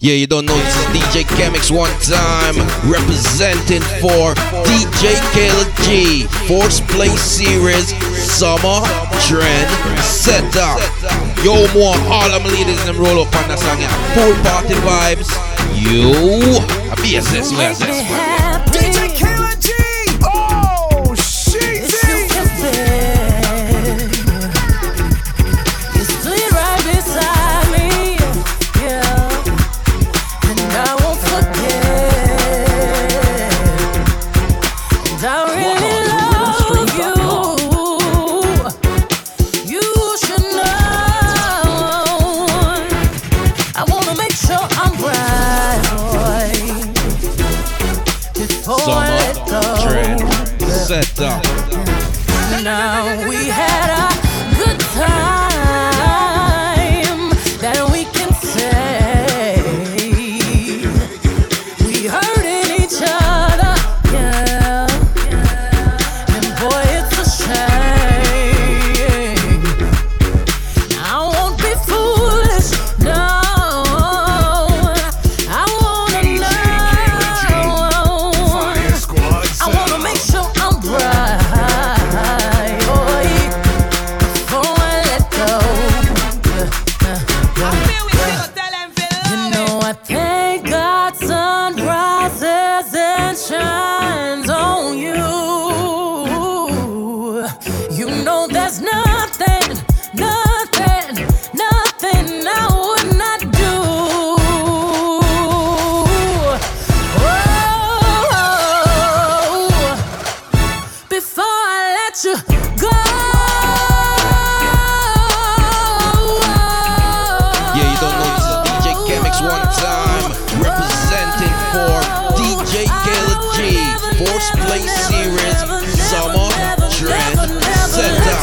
Yeah, you don't know this is DJ Chemix one time representing for DJ KLG G Force Play Series Summer Trend Setup. Yo, more all them leaders them roll up on the song. Yeah. Full party vibes. You, I be assessed. Where's this? ain't serious, trend. Set down.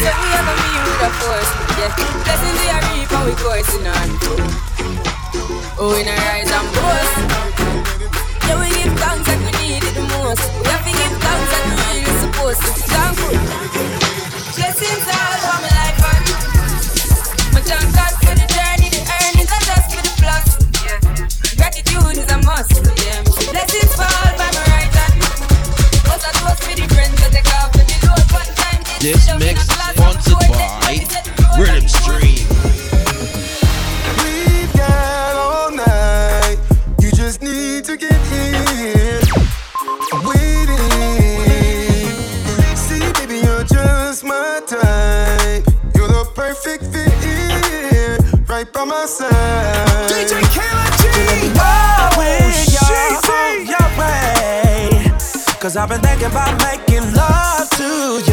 Set me up and with a force, yeah. Blessings we are reap we coursing on. Oh, we not rise and boast. Yeah, we give thanks like we need it the most. We have to give thanks like we really supposed to. Thankful. Blessings This mix sponsored by Rhythm Stream. We've got all night. You just need to get here. Waiting. See, baby, you're just my type. You're the perfect fit right by my side. DJ oh, oh, Cause I've been thinking about making love to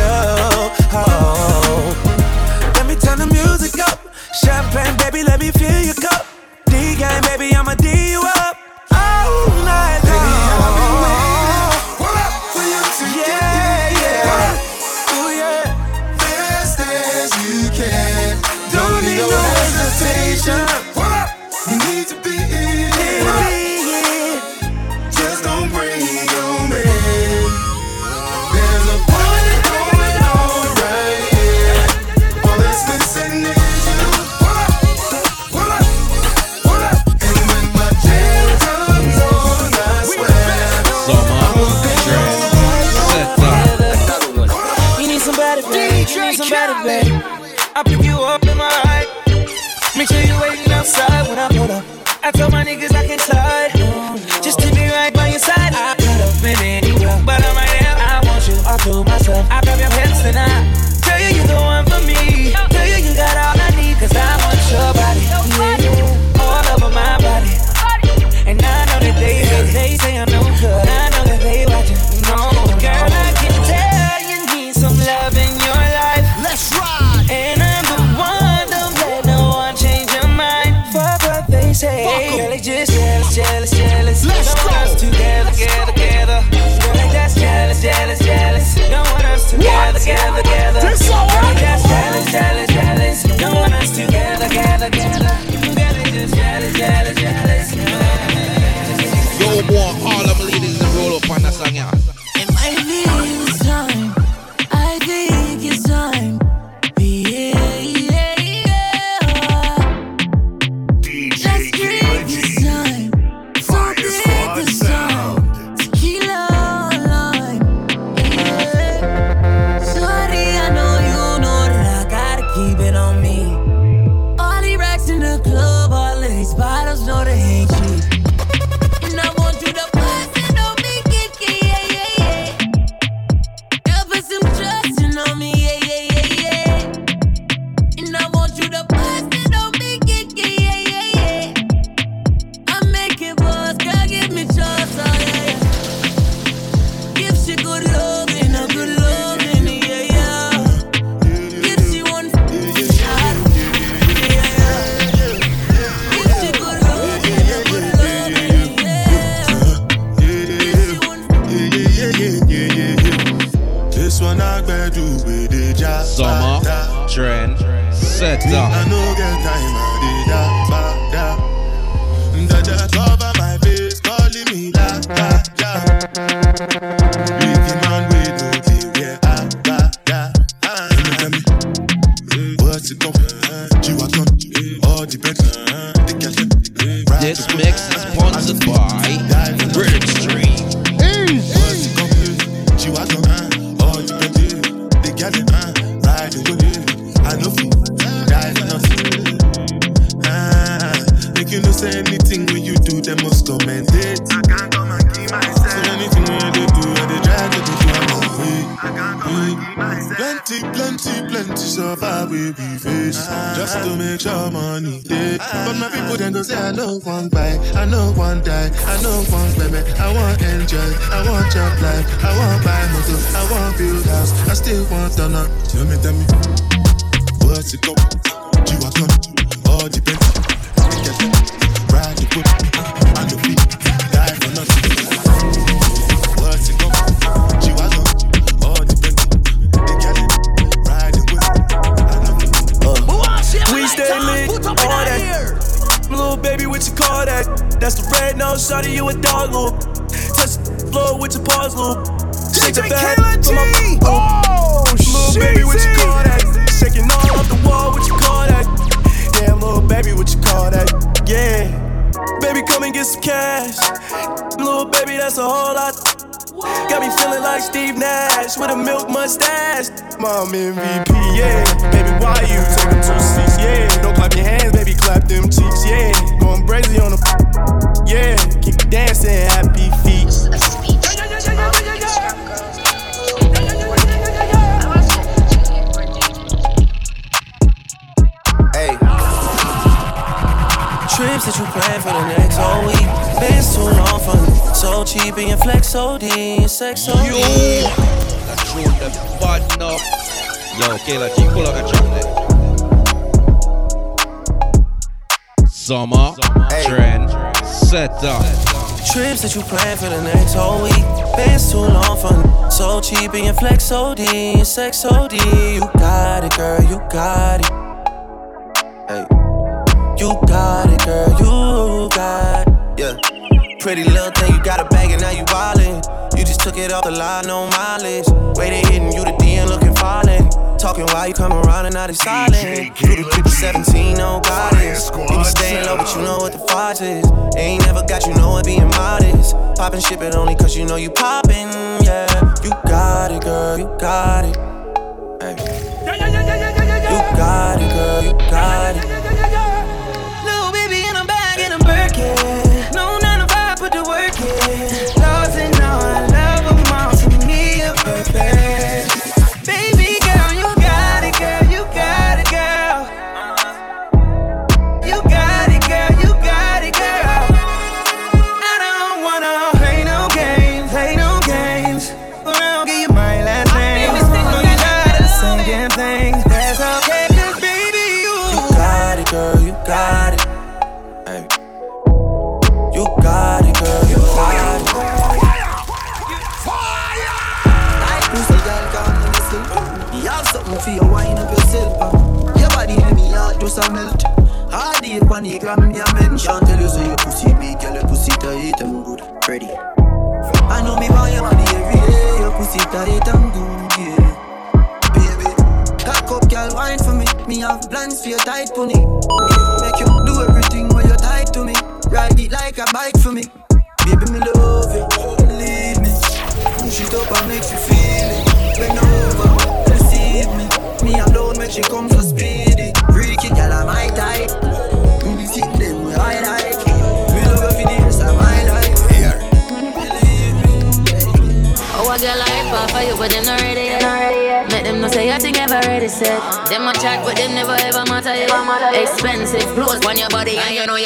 Pick you up in my eye. Make sure you waiting outside when I pull up. I told my niggas I can't ass. Mom MVP, yeah. Baby, why you taking two seats? Yeah. Don't clap your hands, baby, clap them cheeks. Yeah. Going crazy on the. Yeah. Keep dancing, happy feet. Hey. Trips that you plan for the next whole week. Been too long for me. So cheap and your flex OD, sex OD. Yo roll them bad up. Yo, Kayla G, pull out a chocolate. Summer, hey. trend, set up. Trips that you plan for the next whole week. Been too long for so cheap and your flex OD and sex OD. You got it, girl, you got it. Hey. You got it, girl Pretty little thing, you got a bag and now you wildin'. You just took it off the line, no mileage. Waiting, hitting you the DM, looking falling. Talking while you come around and now they silent. You the keep 17, no guidance. You be staying low, but you know what the fight is. Ain't never got you know it being modest. Poppin' shit, but only cause you know you poppin', yeah. You got it, girl, you got it. Hey. You got it, girl, you got it.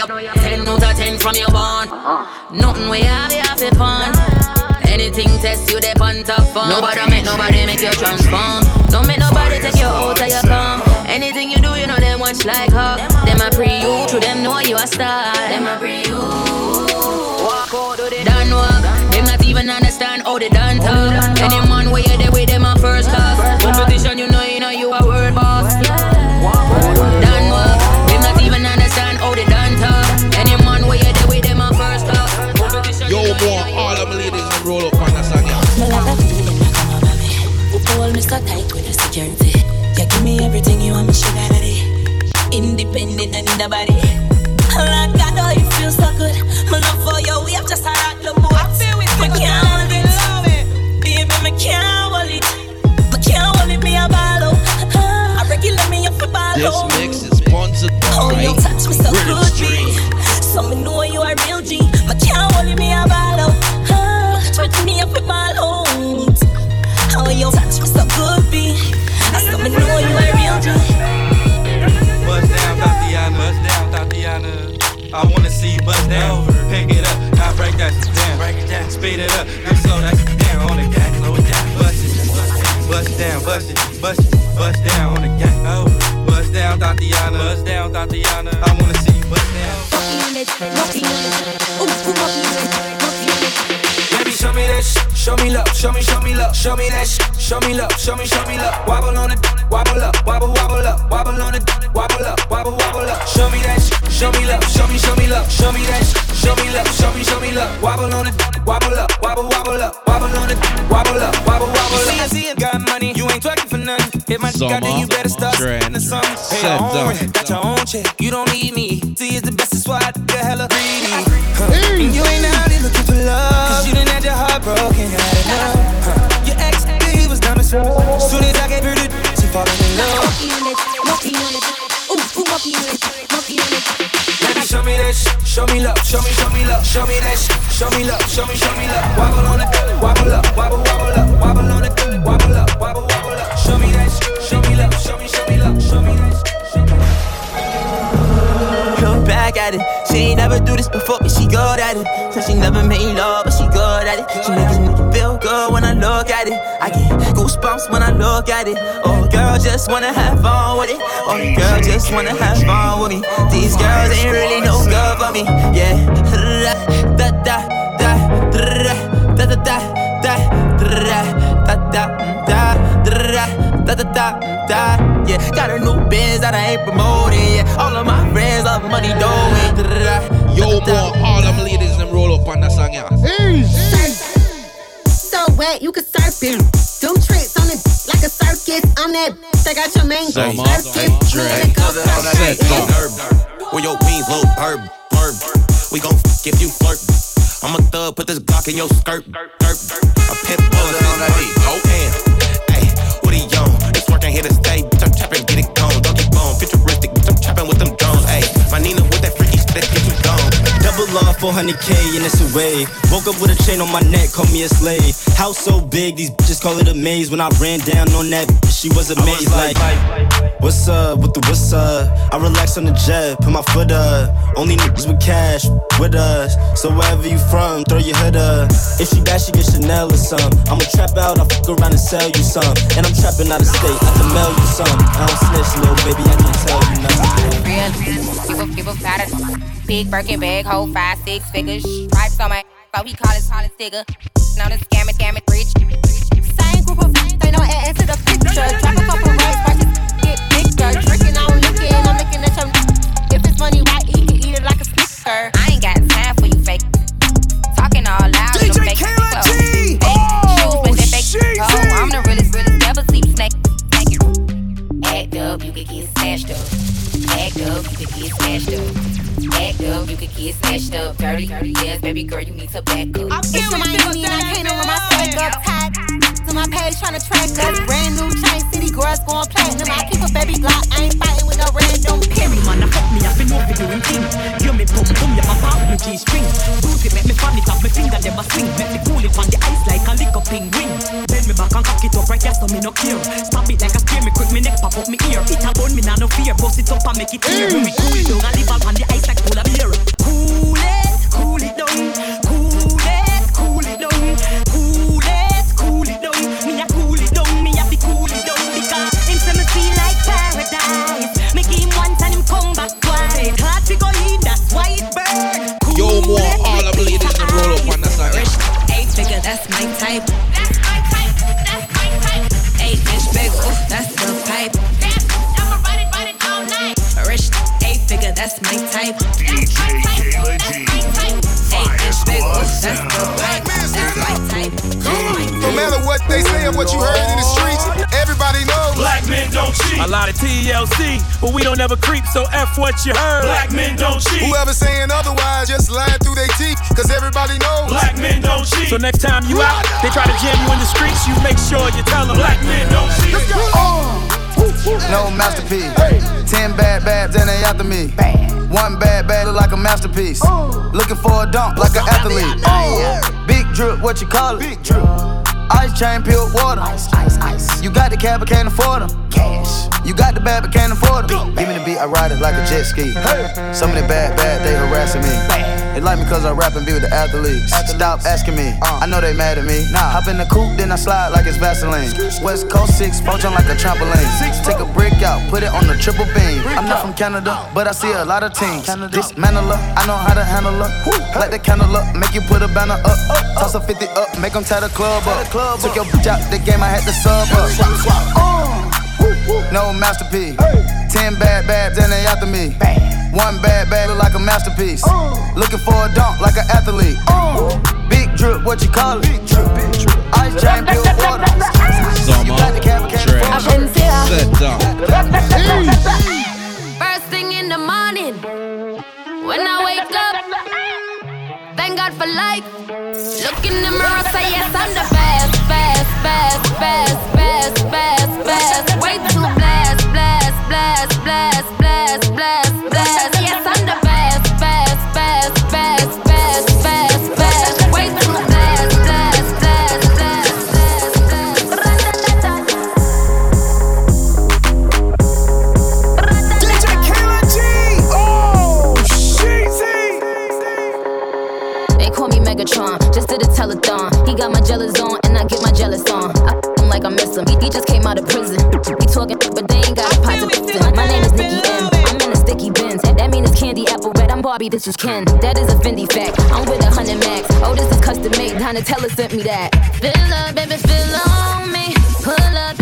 Body, you 10 out of 10 from your bond. Nothing we have, you have it fun. Anything test you, they on top fun. Nobody make nobody make you transform. Don't make nobody take you out of your calm. Anything you do, you know them watch like hawk. Them a pre you, to them know you a star. Them a pre you. Walk out, do they done walk. Them not even understand how they done talk. Any man where you there with them a first class. Competition, you know, you know you a So me know you are real G. My can't hold me a ball out. Ah, Touch me up with my out. Oh, you touch me so good, B. I so me know you are real G. Bust down, Tatiana. Bust down, Tatiana. I wanna see you bust down. Pick it up, now break that shit down. Break it down, speed it up, then slow that shit down on the gang. Slow it down, bust it, bust it down, bust it, bust it, bust down on the gang. Oh, bust down, Tatiana. Bust down, Tatiana. I wanna see you bust down. Let it, not it. Not it. Baby, show me this show me love, show me, show me love, show me that shit, show me love, show me, show me love. Wobble on it, wobble up, wobble, wobble up, wobble on it, wobble up, wobble, wobble up. Show me that shit, show me love, show me, show me love, show me that shit, show me love, show me, show me love. Wobble on it, wobble up, wobble, wobble up, wobble on it, wobble up, wobble, wobble up. See, I see, got money, you ain't twerking for nothing. Hit my dick out, then you better start Summer, spending some. Pay your own rent, got your own check, you don't need me. See, it's the best, that's why I get hella greedy. Huh. And you ain't out done had your had enough. Huh. Your ex, he was dumb as fuck. Soon as I gave her the she falling in love. Monkey on it, monkey on it, ooh, ooh, monkey on it, monkey on Baby, show me that shit, show me love, show me, show me love, show me that shit, show me love, show me, show me love. Wobble on it, wobble up, wobble, wobble up, wobble on it, wobble up, wobble, wobble up. Show me that shit, show me love, show me, show me love, show me that shit. show me Look back at it. She ain't never do this before, but she good at it. So she never made love, but she good at it. She make nigga feel good when I look at it. I get goosebumps when I look at it. Oh, girl just wanna have fun with it. Oh, girl just wanna have fun with me. These girls ain't really no good for me. Yeah. Da da da da da da da da da da da da da da da da da yeah got a new biz that I ain't promoting yeah all of my friends love money doing Yo, more, all of my ladies roll up on the song, yeah. So wet, you can surf it. Do tricks on it like a circus. I'm that. They got your main Summer, circus. Dre, set up. Where your wings, little bird, bird. We gon' f if you flirt. I'm a thug, put this Glock in your skirt. skirt. A pit bull, oh, man. Hey, what he on? This working here to stay. Bitch, I'm trapping, get it gone. Don't keep on. Futuristic, bitch, I'm trapping with them drones. Hey, my Nina with that freaky shit, that get you gone. Double off 400k and it's a wave. Woke up with a chain on my neck, call me a slave. House so big, these bitches call it a maze. When I ran down on that, she was amazed. Like, what's up with the what's up? I relax on the jet, put my foot up. Only niggas with cash with us. So wherever you from, throw your hood up. If she bad, she get Chanel or some. I'ma trap out, I'll fuck around and sell you some. And I'm trapping out of state, I can mail you some. I don't snitch, little baby, I can tell you nothing. Real, people, people got a big Birkin bag, hold five, six figures. Stripes on my, so he call his hollis digger. Now the scam it, scam it, rich. Same group of they know add to the picture. Drop a couple rice prices, get bigger. Drinking, I don't look it, I'm looking at your. If it's money right, he can eat it like a snicker. I ain't got time for you fake. Talking all loud them fake clothes. Fake shoes with that fake oh, I'm the realest, realest, never sleep snake. Snake. Act up, you could get smashed up. Act up, you could get smashed up. Act up, you could get smashed up. Dirty, dirty, yes, baby girl, you need to back up. I'm it's from Miami and I can't run my swag up tight. To my page tryna track us. Brand new chain city girls going platinum. I keep a baby Glock. I ain't fighting with no random period. Man, I fuck me, I been over doing thing. You me pum pum, yeah, my pop with me G-string. Booty make me fan it off, me finger never swing. Make me cool it on the ice like a lick up penguin. Back and cock it so me no care. Stab it like a spear, me quick me neck pop up me ear. It a bun me nah no fear. Bust it up and make it clear. Mm. When we cool it down, I live up on the ice like polar bear. Cool it, cool it down. Cool it, cool it down. Cool it, cool it down. Me a cool it down, me a fi cool it down because him say me feel like paradise. Me give him once and him come back twice. Hard to go in, that's why it burn. Yo, more all of ladies the roll up on the side. Eight figure, that's my type. That's my type. That's that's the pipe. I'ma ride it, ride it all night. Rich, eight figure, that's my type. DJ my type. That's my type. Eight inch big, that's the pipe. That's my type. No matter what they say or what you heard in the streets, everybody knows. Black men don't cheat. A lot of TLC, but we don't ever creep, so F what you heard. Black men don't cheat. Whoever saying otherwise just lying through their teeth, cause everybody knows. Black men don't cheat. So next time you out, they try to jam you in the streets, you make sure you tell them. Black men don't cheat. Uh. No masterpiece. Ten bad babs and they after me. One bad bad look like a masterpiece. Looking for a dunk like an athlete. Big drip, what you call it? Big drip. Ice chain, pure water. Ice, ice, ice. You got the cab, but can't afford them. Cash. You got the bad, but can't afford them. Give me the beat, I ride it like a jet ski. Some of the bad, bad, they harassing me. They like me cause I rap and be with the athletes. Stop asking me, I know they mad at me. Hop in the coupe, then I slide like it's Vaseline. West Coast 6, poaching like a trampoline. Take a brick out, put it on the triple beam. I'm not from Canada, but I see a lot of teams. Dismantle her, I know how to handle her. Light the candle up, make you put a banner up. Toss a 50 up, make them tie the club up. Took your bitch out the game, I had to sub up. swap uh, No masterpiece. Ten bad babs and they after me. One bad bad look like a masterpiece. Looking for a dunk like an athlete. Big drip, what you call it? Ice chain, pure water. Summer, Trend, set up. First thing in the morning, God for life. Look in the mirror, say yes, I'm the best, best, best, best, best, best, best. This is Ken. That is a Fendi fact. I'm with a hundred max. Oh, this is custom made. Donatella sent me that. Fill up, baby, fill on me. Pull up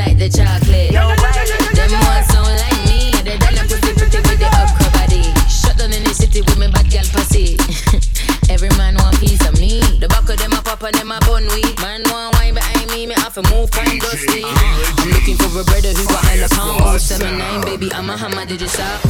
like the chocolate. Them ones sound like me, they done a pretty pretty with the upper body. Shut down in the city with me bad girl pussy. Every man want piece of me. The back of them a pop and them a bun weed. Man want wine behind me, me have to move kind dusty. I'm looking for a brother who got hella pound. Seven nine, baby, I'm a hammer, did you stop?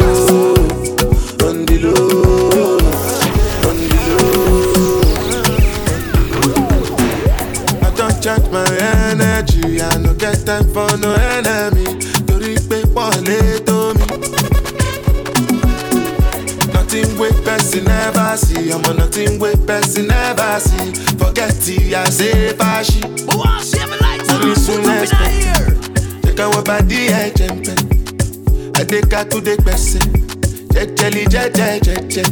time for no enemy. Torí pé wọlé tó mi. Nothing wey person never see, ọmọ nothing wey person never see. Forget it, I say fàṣì. Money soon expect. Jẹ́ káwọn bá dí ẹ̀jẹ̀ ń pẹ́. Adékatúndé gbẹ̀sẹ̀. Jẹ́jẹ́lì jẹ́jẹ́ jẹ́jẹ́.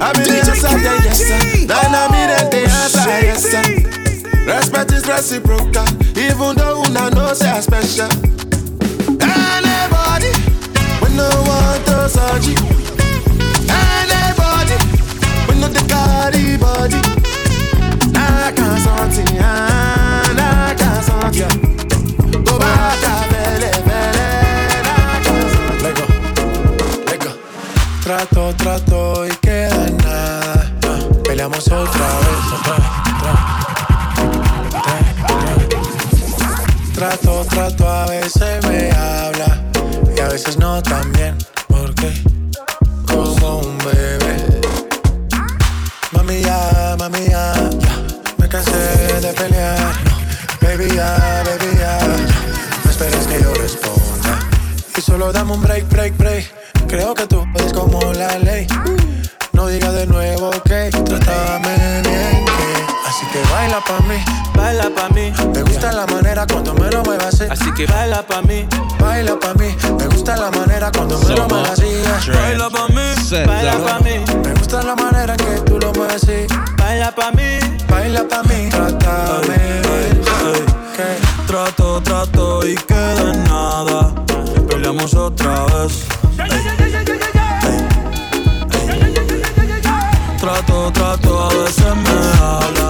I'm in the answer, then yes sir. Then I'm in the answer, yes sir. Respect is reciprocal, even though una know say I special. Anybody, we no want to search. Anybody, we no the carry body. I can't something, I can't something. Go back, lo muevas así. Así que baila pa' mí, baila pa' mí. Me gusta la manera cuando me lo muevas así. Baila pa' mí, baila pa' mí. Me gusta la manera que tú lo mueves así. Baila pa' mí, baila pa' mí. Trátame que Trato, trato y queda en nada. Peleamos otra vez. Trato, trato, a veces me habla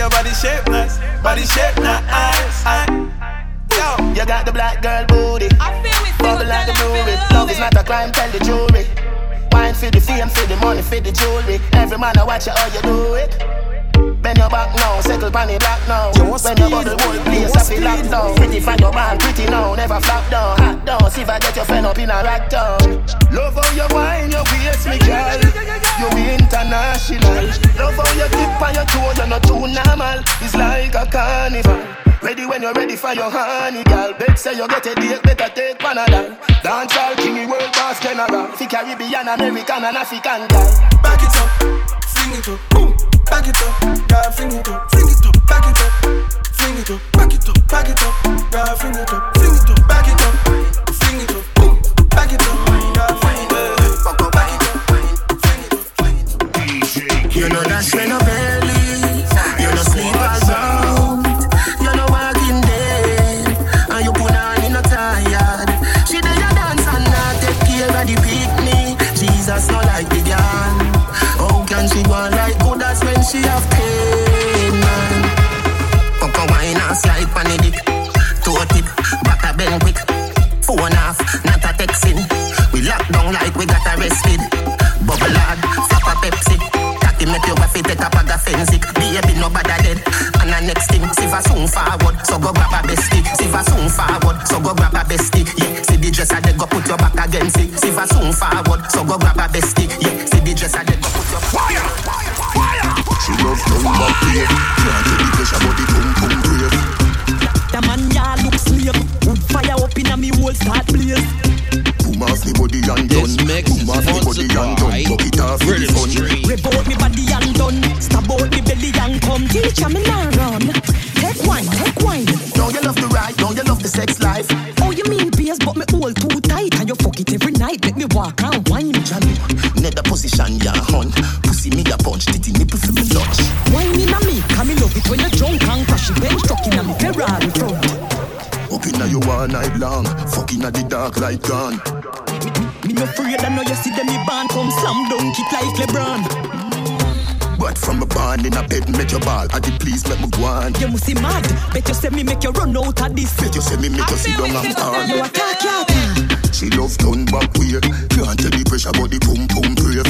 your body shape nice, body shape nice. Yo, You got the black girl booty. I feel Bubble like the brewery. Love is not a crime, tell the jury. Wine for the fame, for the money, for the jewelry. Every man I watch you how you do it. Bend your back now, settle pan the black now. When your bubble whole place, I feel locked down. Pretty find your man, pretty now, never flop down. Hot down, see if I get your friend up in a rack down. Love how you wine, your waist, me girl. You international. Love how you tip on your toe, you're not too normal. It's like a carnival. Ready when you're ready for your honey, girl. Bet say you get a date, better take Panadol. Dance all king, world boss general. Fi Caribbean, American, and African, girl. back it up, fling it up, boom. Back it up, girl, fling it up, fling it up, back it up, fling it up, back it up, back it up, girl, fling it up, fling it up, back it up, fling it up, boom. Back it up, girl, fling it up, back it up. You know that's when I'm we got arrested. Bubble hard, flap a Pepsi. Cocky make you waffy take a bag of fensic. Baby no bother dead. And the next thing, see for soon forward, so go grab a bestie. See for soon forward, so go grab a bestie. Yeah, see the dresser they go put your back against it. See for soon forward, so go grab a bestie. Yeah, see the dresser they go put your fire, fire. She love down back here. Can't take the pressure, but the pum pum brave. The man ya look slave. Wood fire up in a me whole start blaze. Boom off me body and done. Boom off me body and done. Buck it off for the fun. Rev out me body and done. Stab out me belly and come. Teacher me now run. Take wine, take wine. Now you love the ride, now you love the sex life. Oh, you mean beers, but me hold too tight. And you fuck it every night. Make me walk and wine. Johnny, nether position ya hunt. Pussy me a punch, titty nipple for me lunch. Wine in a me, come me love it when you're drunk and crash it. Bench truck in a me Ferrari front. Up inna you all night long. Fuck inna the dark light gone. Me no afraid, I know you see them me band come slam dunk it like LeBron. But from a barn in a bed, make your ball. I did please let me go on. You must see mad. Bet you say me make you run out of this. Bet you say me make you sit down and call. You a talk, you She love turn back way. Can't tell the pressure, but the pum pum brave.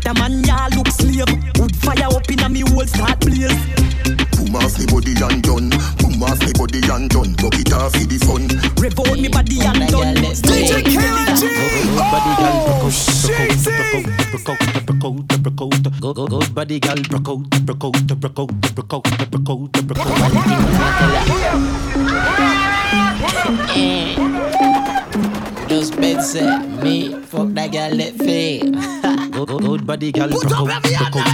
The man ya look slave. Wood fire up in a me whole start blaze. Boom off me body and done. Boom off me body and done. Buck it off for the fun. Rev out me body and done. DJ Oh, Good, good, good body, girl, broke out, broke out, broke out, broke out, broke out, broke Just bed set me, fuck that girl let fade. Good, good, good body, girl, broke out, broke out,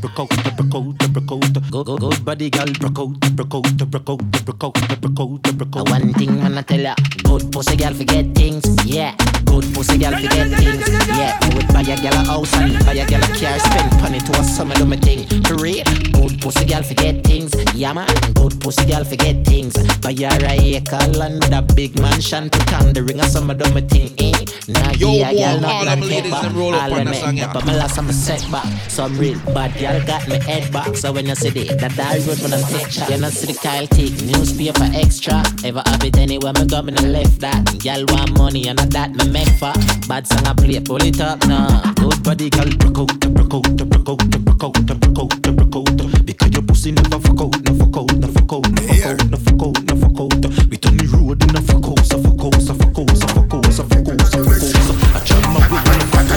broke out, broke out, broke out. Good, good, good body, girl, broke out, broke out, broke out, broke out, broke out, broke out. One thing I'ma tell ya, good pussy girl forget things, yeah. Good pussy girl forget things. Yeah, I would buy a girl a house and buy a girl a car. Spend money to a summer do my thing. For real, good pussy girl forget things. Yeah man, good pussy girl forget things. Buy her a acre land, a big mansion. Put on the ring of summer do my thing. Eh? Nah, Yo, yeah, boy, girl, all not them long ladies paper. them roll up All on them song, yeah. but my last I'm a setback. Some real bad girl got me head back. So when you see the that die road when I take shot, you know see the Kyle take newspaper extra. Ever have it anywhere me go, me left that. Girl want money and that me make for. Bad song I play, pull it up now. Body girl, broke out, broke out, broke out, broke out, broke out, broke out. Because your pussy never fuck out, no fuck out, no fuck out, no fuck out, no fuck out, no. We turn the road in a fuck out, so fuck out, so fuck out, so fuck out, so fuck out, so fuck out. I jam my way when I'm fuck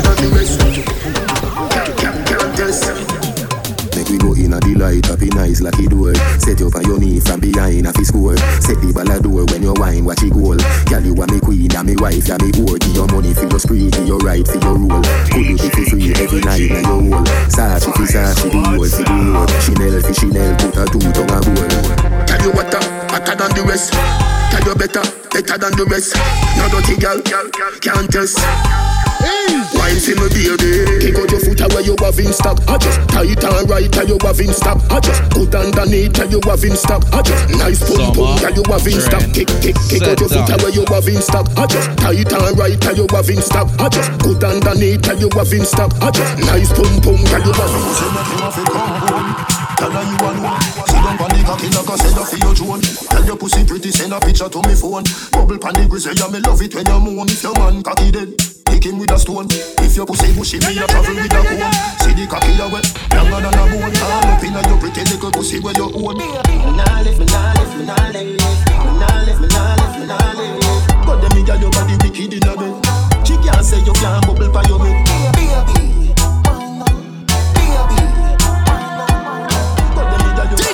out. Make we go in a delight, happy nice like it door. Set you on your knee from behind a fi score. Set the ball a door when you wine, watch it goal. Girl, you are me queen, and me wife, and me whore. Give your money for your spree, give your right for your rule. Could you be for free every night na your whole? Sachi fi Sachi, the whole fi the whole. Chanel fi Chanel, put a two tongue a goal. Tell you what, uh, hotter than the rest. Tell you better, better than the rest. No dirty girl, can't test. Wine see me baby Kick out your foot away you have in stock. I just tight and right and you have in stock. I just good underneath and you have in stock. I just nice pum pum and you have in stock. Kick kick kick out your foot away you have in stock. I just tight and right and you have in stock. I just good underneath and you have in stock. I just nice pum pum and you have in stock Tell her you alone. Sit down pon the cocky like a seller for your drone. Tell your pussy pretty send a picture to me phone. Bubble pon the grizzly yeah me love it when you moan. If your man cocky dead Kick him with a stone. If your pussy bushy me a travel with a cone See the cocky a wet Longer than a bone All up inna your pretty little pussy where you own. Me nah live, me nah live, me nah live Me nah live, me nah live, me nah live But them got your body wicked inna bed. She can't say you can't bubble pa your head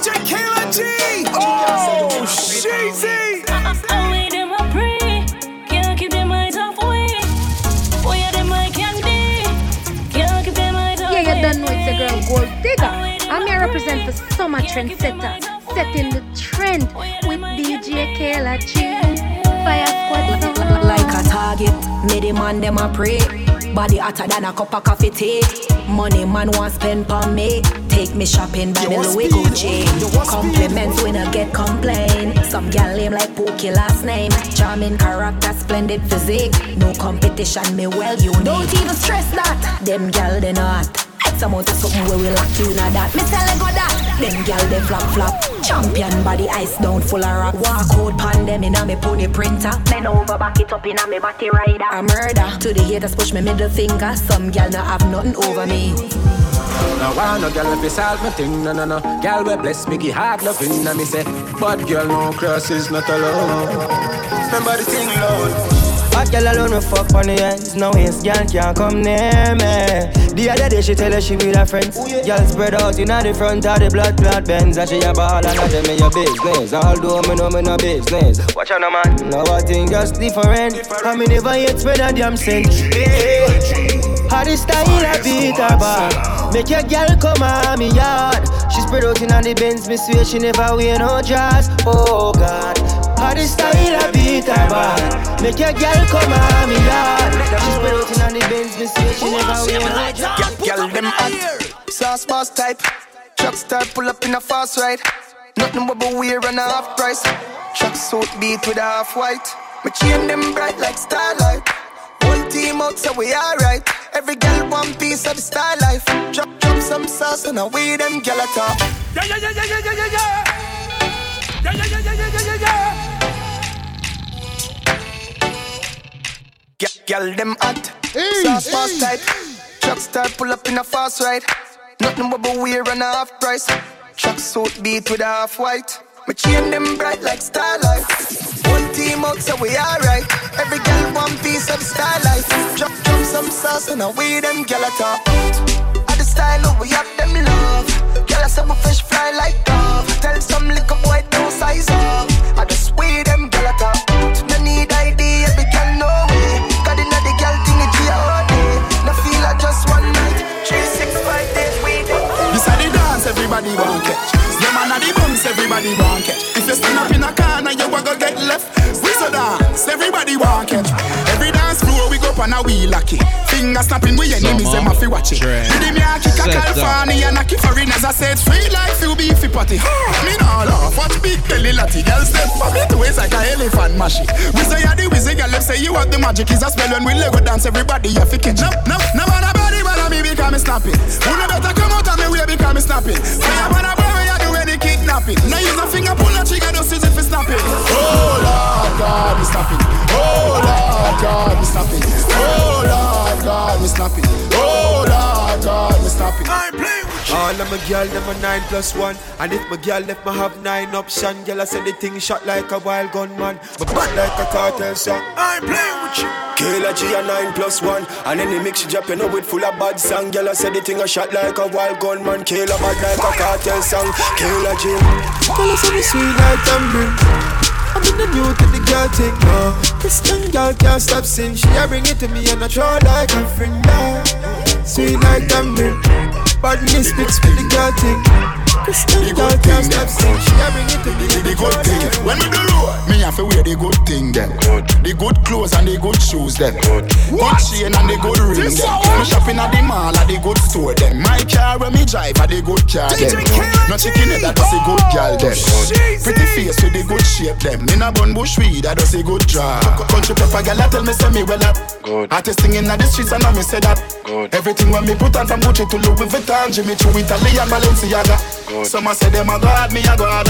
DJ Kayla G. Oh, Sheezy. Yeah, you done know it's a girl gold digger. I'm here represent for summer trendsetter, setting the trend with DJ Kayla G. Fire squad. Like a target, me the man them a pray. Body hotter than a cup of coffee tea. Money man want spend pon me. Take me shopping by me Louis Gucci. Compliments when I get complain. Some gal lame like Pookie last name. Charming character, splendid physique. No competition, me well you Don't even stress that. Them gal they not. X amount of something where we lock you know that. Me tell you go that. Them gal they flop flop. Champion body ice down full of rock. Walk out pan them in a me pony printer. Bend over back it up in a me body rider. A murder. To the haters push me middle finger. Some gal no have nothing over me. No want no girl if solve my thing, no no no. Girl we bless me, give hard loving, and me say, bad girl no cross is not alone. Remember the thing, Lord. Hot girl alone me fuck on the ends. No waste girl can't come near me. The other day she tell her she with her friends. Oh, girl spread out in the front of the blood clot Benz And she a ball and I tell me your business. Although me know me no business. Watch out no man. Now I think just different. I me never yet spread a damn cent How the style I beat her back Make your girl come on me yard She spread out in the Benz Me swear she never wear no dress Oh God How the style I beat her back Make your girl come on me yard She spread out in the Benz Me swear she never wear no dress Girl, them hot. Sauce boss type. Truck star pull up in a fast ride. Nothing but a wear and a half price. Truck suit beat with a half white. Me chain them bright like starlight. One team out so we alright. Every girl one piece of the star life. Drop drop some sauce and away them gyal a talk. Yeah, yeah, yeah, yeah, yeah, yeah, yeah, yeah. Yeah, yeah, yeah, yeah, yeah, yeah, yeah, yeah. Gyal them hot. Sauce boss type. Truck star pull up in a fast ride. Nothing but a wear and a half price. Truck suit beat with a half white. Me chain them bright like starlight. One team out so we alright. Every girl one piece of starlight. Drop drop some sauce and I away them gyal a talk. At the style of we have them love. Gyal a say we fish fly like dove. Tell some little boy don't size up. I just way them gyal a talk. No need ID, every girl know it. Got inna the girl thing it be all day. No feel like just one night. Three six five days we. This a the dance everybody want catch. Them and the bumps everybody want catch. If you stand up in a corner, you a go get left. We so dance, everybody want catch. Every dance floor we go on a wheel lucky. Finger snapping, we enemies, them a fi watch it. Did me a kick a California and a kick foreigners, I said sweet like few beefy patty. Me nah laugh, watch big belly latty. Girl step for me to waist like a elephant mashy. We say you the wizard, girl, let's say you want the magic. Is a spell when we Lego dance, everybody you fi catch up. No, no man a body, but me because me snapping. Who no better come out of me way because me snapping. Say I wanna boy, do any. Now use a finger, pull a trigger, just use it for snapping. Oh Lord God, me snapping. Oh Lord God, me snapping. Oh Lord God, me snapping. Oh Lord God, me snapping. All of my girl, them a nine plus one. And if my girl left me have nine option, girl I say the thing shot like a wild gunman. But bad like a cartel song. I ain't playing with you. Kayla G a nine plus one. And any mix she dropping up with full of bad song. Girl I say the thing a shot like a wild gunman. Kayla bad like a cartel song. Kayla G. Girl I say me sweet like tambourine. I'm in the new to the girl thing now. Christian girl can't stop sing. She a bring it to me and I try like a friend now. Sweet like tambourine. Badness speaks with the girl thing. Christian girl can't stop sing. She a bring it to me and I The good try thing, like a when me do road, me have to wear the good thing them. The good clothes and the good shoes them. Good chain and the good ring them. If me shopping at the mall at the good store them. My car when me drive at the good car them. No chicken head that does a good girl them. Pretty face with the good shape them. Me na bun bush weed that does a good job. Country pepper girl I tell me say me well up. Good. Artist thing in the streets and I me say that. Everything when me put on from Gucci to Louis Vuitton, Jimmy Choo, Italy and Balenciaga. Some a say them a god, me a god.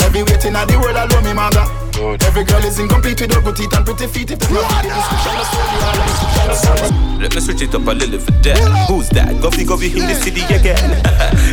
Every waiting at the world I love me mother. Every girl is incomplete with her good and pretty feet. If. Let me switch it up a little for that. Who's that? Goffy Goffy in the city again.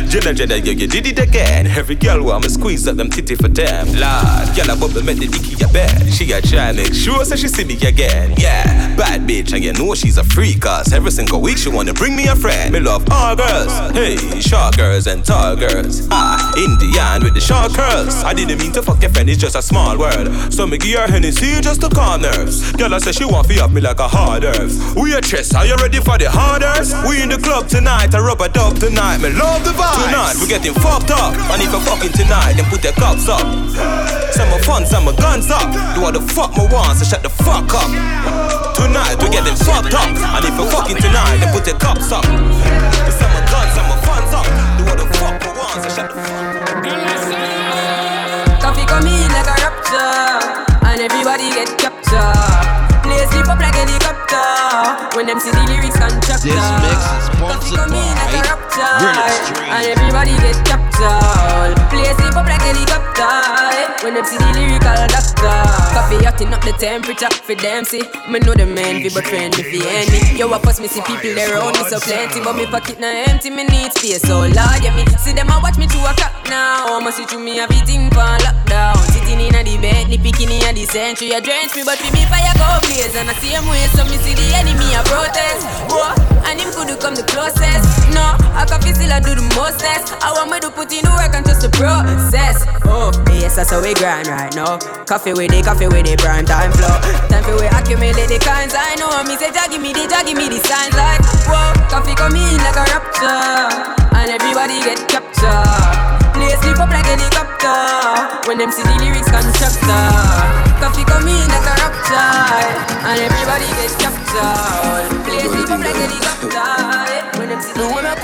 Jenna Jenna, yeah, you did it again. Every girl want me squeeze up them titty for them. Lord, girl, I bubble the dicky a bed. She a try make sure she see me again. Yeah, bad bitch, and you know she's a freak. Cause every single week she wanna bring me a friend. Me love all girls. Hey, short girls and tall girls. Ah, Indian with the short curls. I didn't mean to fuck your friend, it's just a small word. So me give her Hennessy just to calm nerves. Girl, I say she want fi up me like a hard earth. We a chess, are you ready for the harders? We in the club tonight, I rub a dub tonight. Me love the vibe. Tonight we getting fucked up, and if you fucking tonight, then put their cups up. Some my fun, some my guns up. Do what the fuck me want, so shut the fuck up. Tonight we getting fucked up, and if you fucking tonight, then put their cups up. Some my guns, some my funds up. Do what the fuck me want, so shut the fuck Coffee everybody get captured. Play sleep up like helicopter when them see the lyrics constructor. This mix is sponsored come in like a by rapture, and everybody get captured. Play sleep up like helicopter when them see the lyrical doctor. Coffee hotting up the temperature for them see. Me know the man be but friend if he enemy. Yo, I pass me see people there around me so plenty, but me pocket now empty. Me need space, so Lord, yeah me see them a watch me to a clock now. Must see through me a beating for lockdown. Sitting in the bed, the picking in a the century. You drench me, but for me fire go blaze and I see him way, so me see the enemy a protest. Whoa, and him could come the closest. No, I can feel still I do the mostest. I want me to put in the work and just the process. Oh, yes, that's how we grind right now. Coffee with the coffee with the prime time flow. Time for we accumulate the kinds I know. Me say, give me the give me the signs like whoa. Coffee come in like a rapture, and everybody get captured. Play sleep up like helicopter when them see the lyrics constructor. Coffee come in like a rapture, and everybody get captured. Play sleep up like helicopter when them see the When I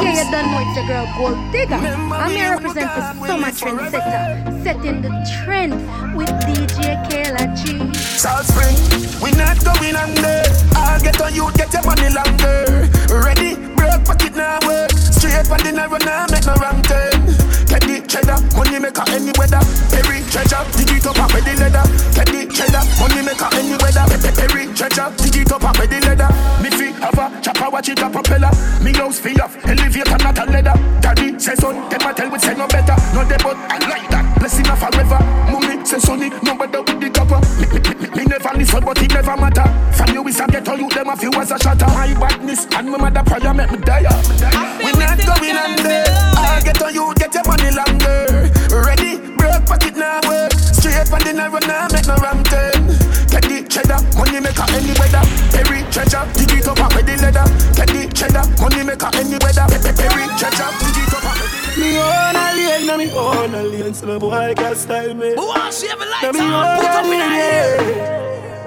put more when the world I send you. Yeah, you done it's your girl Gold Digger. I'm here represent the summer trend setter, setting the trend with DJ Kayla G. South Spring, we not going under. I'll get on you, get your money longer. Ready, broke pocket now work. Straight for the narrow now, make no wrong turn. Get the cheddar, money maker any weather. Perry treasure, dig it up up with the leather. The cheddar, money maker any weather. Pe- Perry treasure, dig it up up with the leather. Me fi have a chopper, watch it a propeller. Me house fi off, elevator not a leather. Daddy say son, them a tell we say no better. No they I like that, blessing a forever. Mummy say sonny, no better me never listen, but it never matter. From you is a ghetto, you them a few as a shatter. My badness and my mother prayer make me die. We not going under. I get on you, get your money longer. Ready, broke pocket now work. Straight from the narrow now, make no wrong turn. Get the cheddar, money maker any weather. Perry treasure, dig it up with the leather. Get the cheddar, money maker any weather. Pe- pe- Perry treasure, dig Me own a lane, now me own a lane, so no boy can style me. Who wants to have a light on? Put up in the air.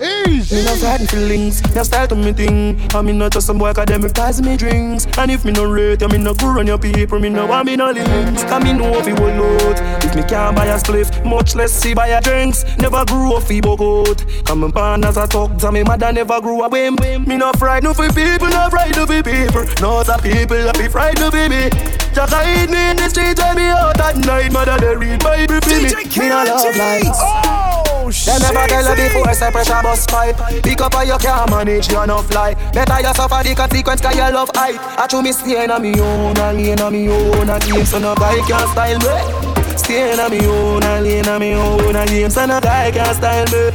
Lane. Me no frightened feelings, me style to me thing. I me not just some boy academic pass me drinks. And if me no rate, you me no go run your people. Me no want me no links. Cause me know you will load. If me can't buy a spliff, much less see buy a drinks. Never grew up fi bogot. Come and pan as I talk to me mother never grew up whim. Me no frightened for people, no frightened for people. No the people that be frightened for me. Just hide me in the street when me out at night. Mother they read Bible for me. Me no love lights. Oh, Them never tell you before say pressure bus pipe. Pick up how you can't manage you no fly. Better you suffer the consequence cause you love height. I chew me stay in a me own a lane a me own a game So no guy can style me. Stay in a me own a lane a me own a game So no guy can style me.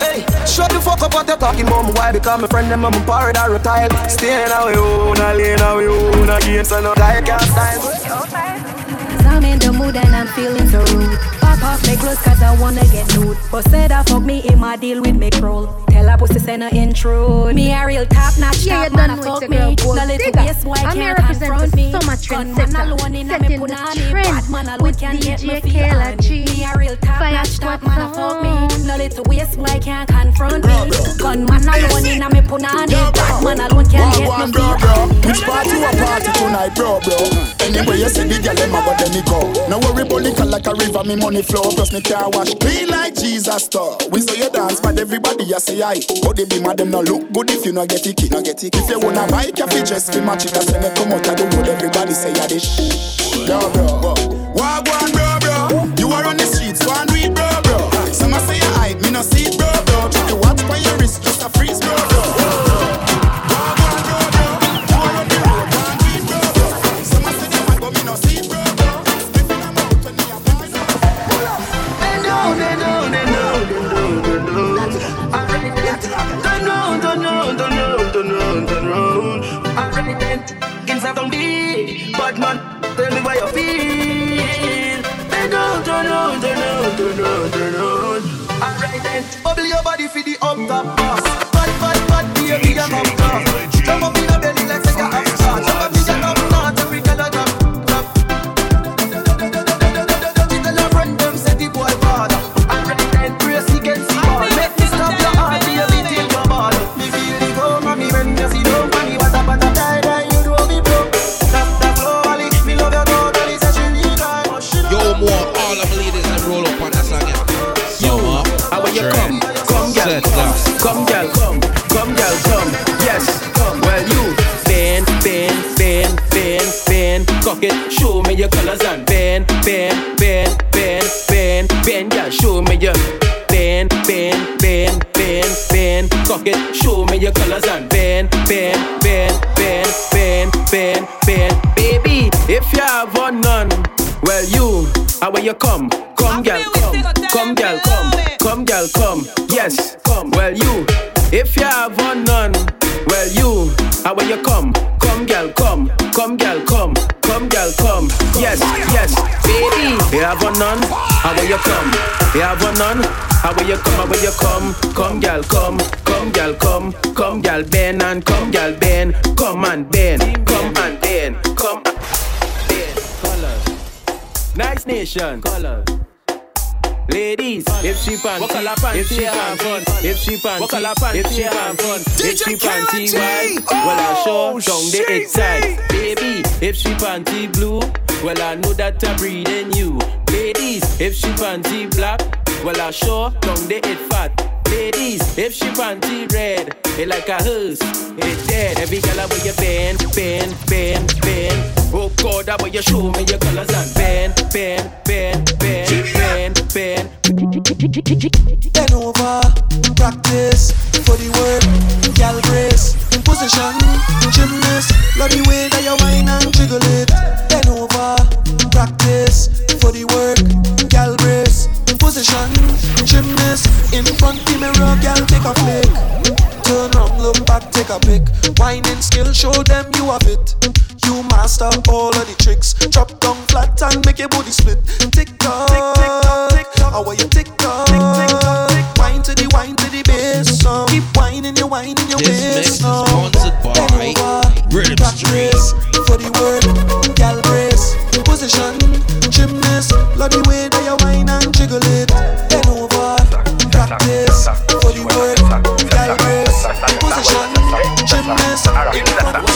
Hey, shut the fuck up what you talking about? Why? Because my friend them I'm parried or retired Stay in a me own a lane a me own a game So no guy can style me. Cause I'm in the mood and I'm feeling so rude. Pop off my clothes cause I wanna get nude. But said I fuck me in my deal with me roll. Tell her pussy send her intrude. Me a real top notch Yeah, top you man done a know fuck me. No little digger. waist boy I'm here can't representing confront me. so much Gunman trendsetter. alone in a Setting me the punani. trend Bad man alone with can get me DJ feel Kayla on. G. Me a real top notch squad top man a fuck me. No little waist boy can't confront me. Gunman alone in a me punani. Bad man alone can Wagwan, get me bro, feel bro. on. Which party you a party tonight, bro, bro? Anyway, you see the girl, them a go, them me go. No worry about liquor like a river, me money flow. Plus me car wash clean like Jesus store. We saw you dance, but everybody I say aye. But they be mad, them no look good if you no get it, no get it. If you wanna buy fi just fi match it. That's when you come out of the road, everybody say ya this. Bro, bro, Wagwan, bro, bro. You are on the streets, one read, bro, bro. Some a say hype, me no see it, bro, bro. Try to watch by your wrist, just a freeze, bro. Inside don't be bad man. Tell me why you feel. Bend down, turn round, turn round, turn round, turn round. Alright then, bubble your body for the up top boss. Come? You have one none, how will you come? How will you come? Come, girl, come. Come, girl, come. Come, girl, bend and come, girl, bend. Come and bend. Come and bend. Come and bend. Colors. Nice nation. Colors. Ladies, if she panty, if she panty, if she panty, if she panty, if she panty white, well I show down the eight. Baby, if she panty blue, well I know that I'm breeding you. Ladies, if she panty black, well I show down the eight fat. Ladies, if she panty red, it like a hearse, it dead. Every girl I wear you bend, bend, bend, bend. Oh God, I want you show me your colors and bend, bend, bend, bend, bend, bend. Bend over, practice for the work, gal grace, position, gymnast. Love the way that you whine and jiggle it. Bend over, practice for the work, gal grace, position, gymnast. In front the mirror, gal take a flick. Turn round, look back, take a pic. Whining skill, show them you have it. You master all of the tricks. Drop down flat and make your body split. Tick tock, tick tick tock, tick tock. How are you tick tock? Tick tick tock, tick. Wine to the wine to the bass. So keep whining, you whining your This mix is sponsored by Rhythm Street. For the work, gal brace, position. Love the way that you whine and jiggle it. Then over, practice for the work, diverse position, gymnast.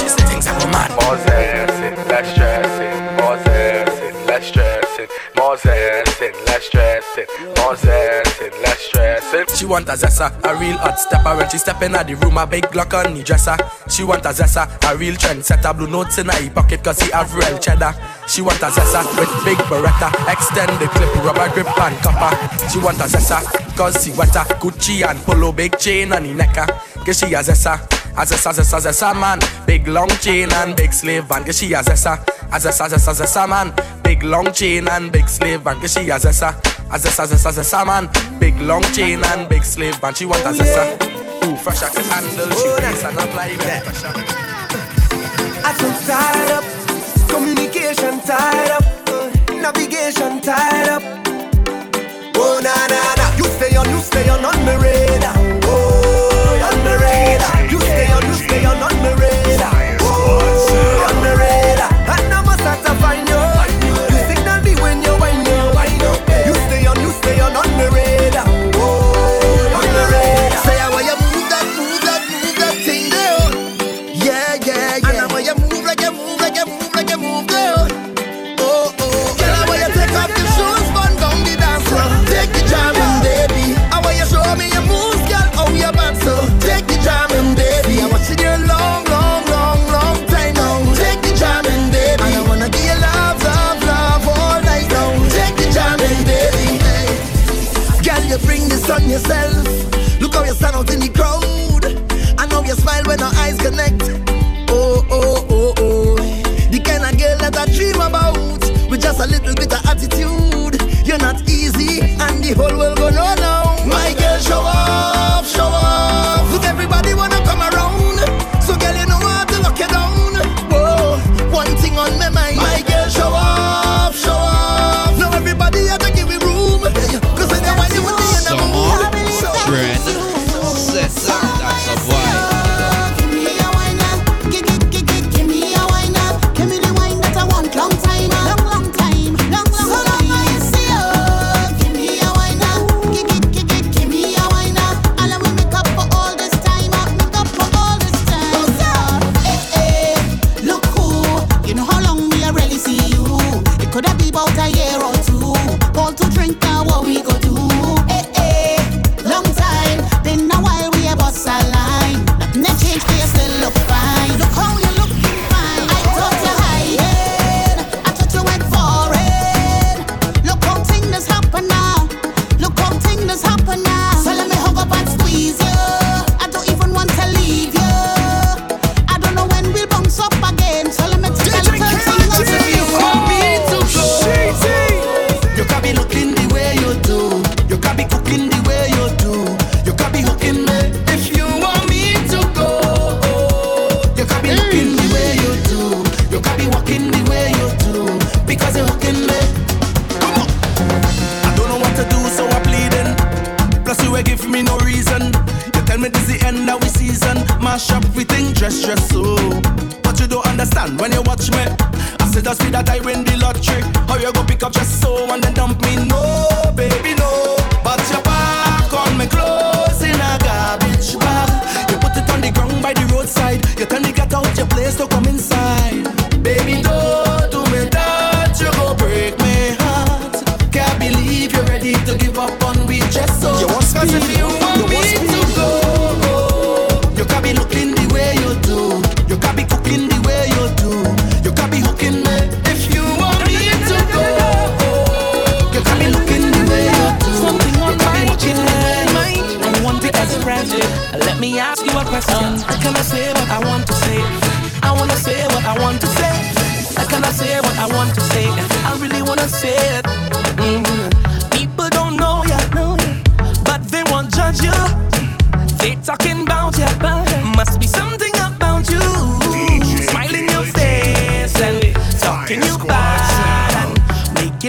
It's the things I'm a man. More stressing, less stressing, more stressing, less stressing, more stressing, less stressing, more stressing. She want a zessa, a real hot stepper. When she step in at the room, a big Glock on the dresser. She want a zessa, a real trend setter. Blue notes in her pocket, cause he have real cheddar. She want a zessa with big beretta. Extend the clip, rubber grip and copper. She want a zessa. Cause she want a Gucci and polo big chain on the necker. Cause she a zessa, a zessa, a zessa man. Big long chain and big sleeve, and cause she a zessa, a zessa, zessa, zessa. Big long chain and big slave and cause she a zessa, a zessa, zessa, zessa man. Big long chain and big sleeve, and she want a zessa. Ooh, fresh I can handle, she oh, nice and apply the. stay on on my radar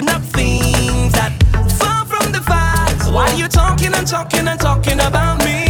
making up things that far from the facts. Why you talking and talking and talking about me?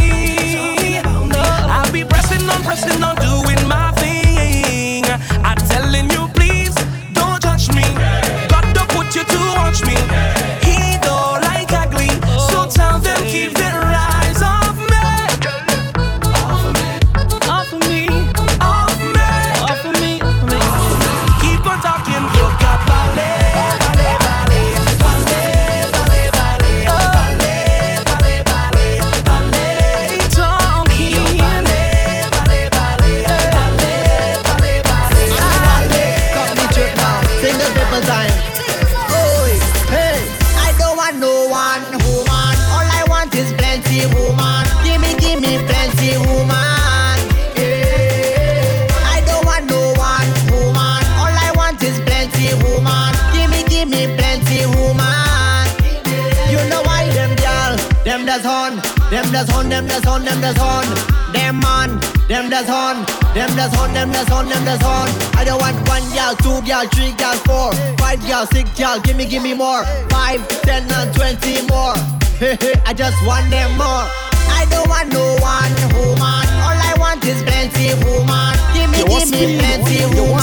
them that's on, them that's on. Them man. them that's on. Them that's on, them that's on, them that's on. I don't want one girl, two gal, three gal, four, five gal, six gal. Give me, give me more. Five, ten, and twenty more. I just want them more. I don't want no one woman. All I want is plenty woman. Give me, give me plenty woman.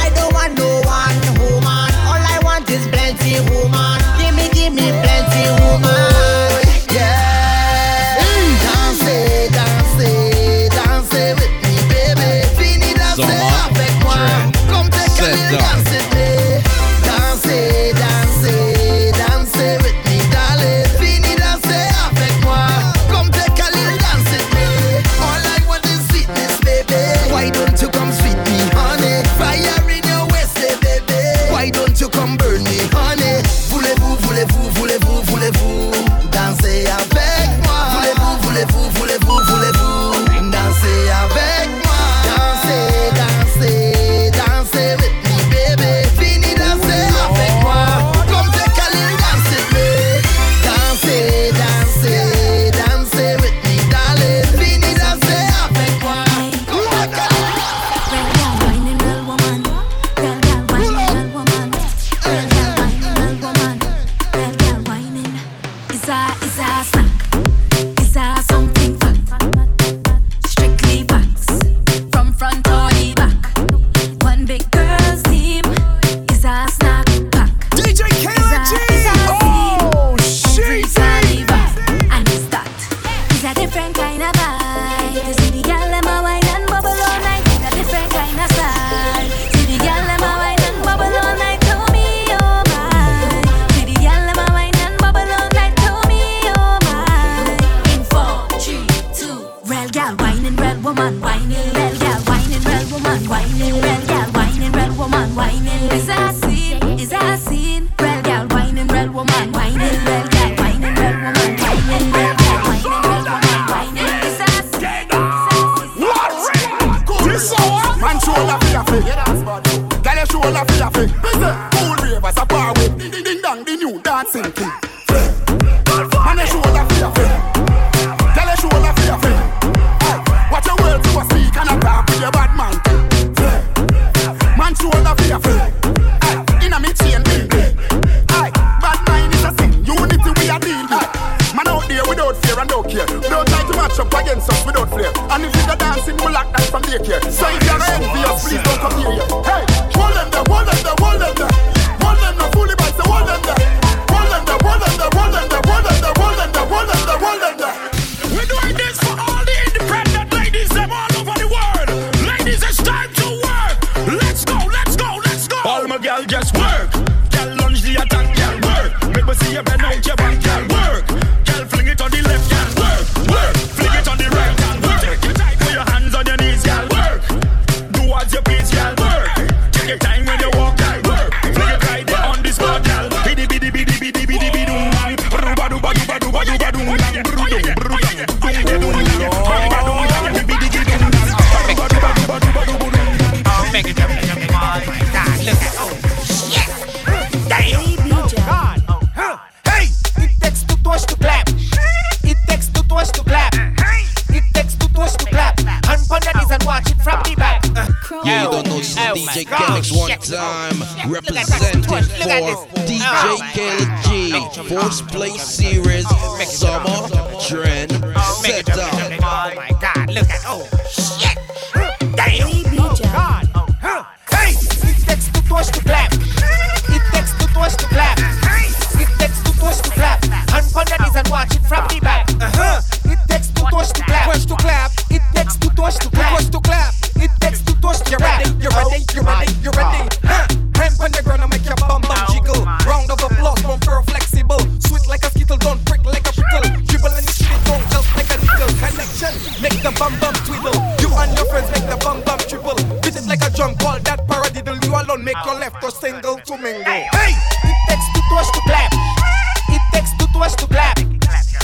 I don't want no one woman. All I want is plenty woman. Give me, give me plenty woman. match up against us with Domingo. Hey! It takes two to us to clap. It takes two to us to clap.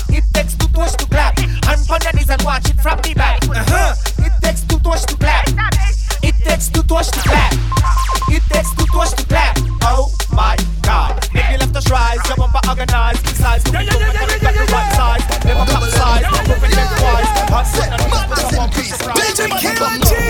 It takes two to us to clap. I'm on the knees and watch it from the back. Uh-huh. It takes two to us to clap. It takes two to us to clap. It takes two to us to clap. Oh my God. Make me left us rise. Your bumper organized. Besides, yeah, yeah, yeah, yeah, yeah, yeah, yeah. size. Never pop size. Moving lengthwise. I'm sitting on the DJ Killer G.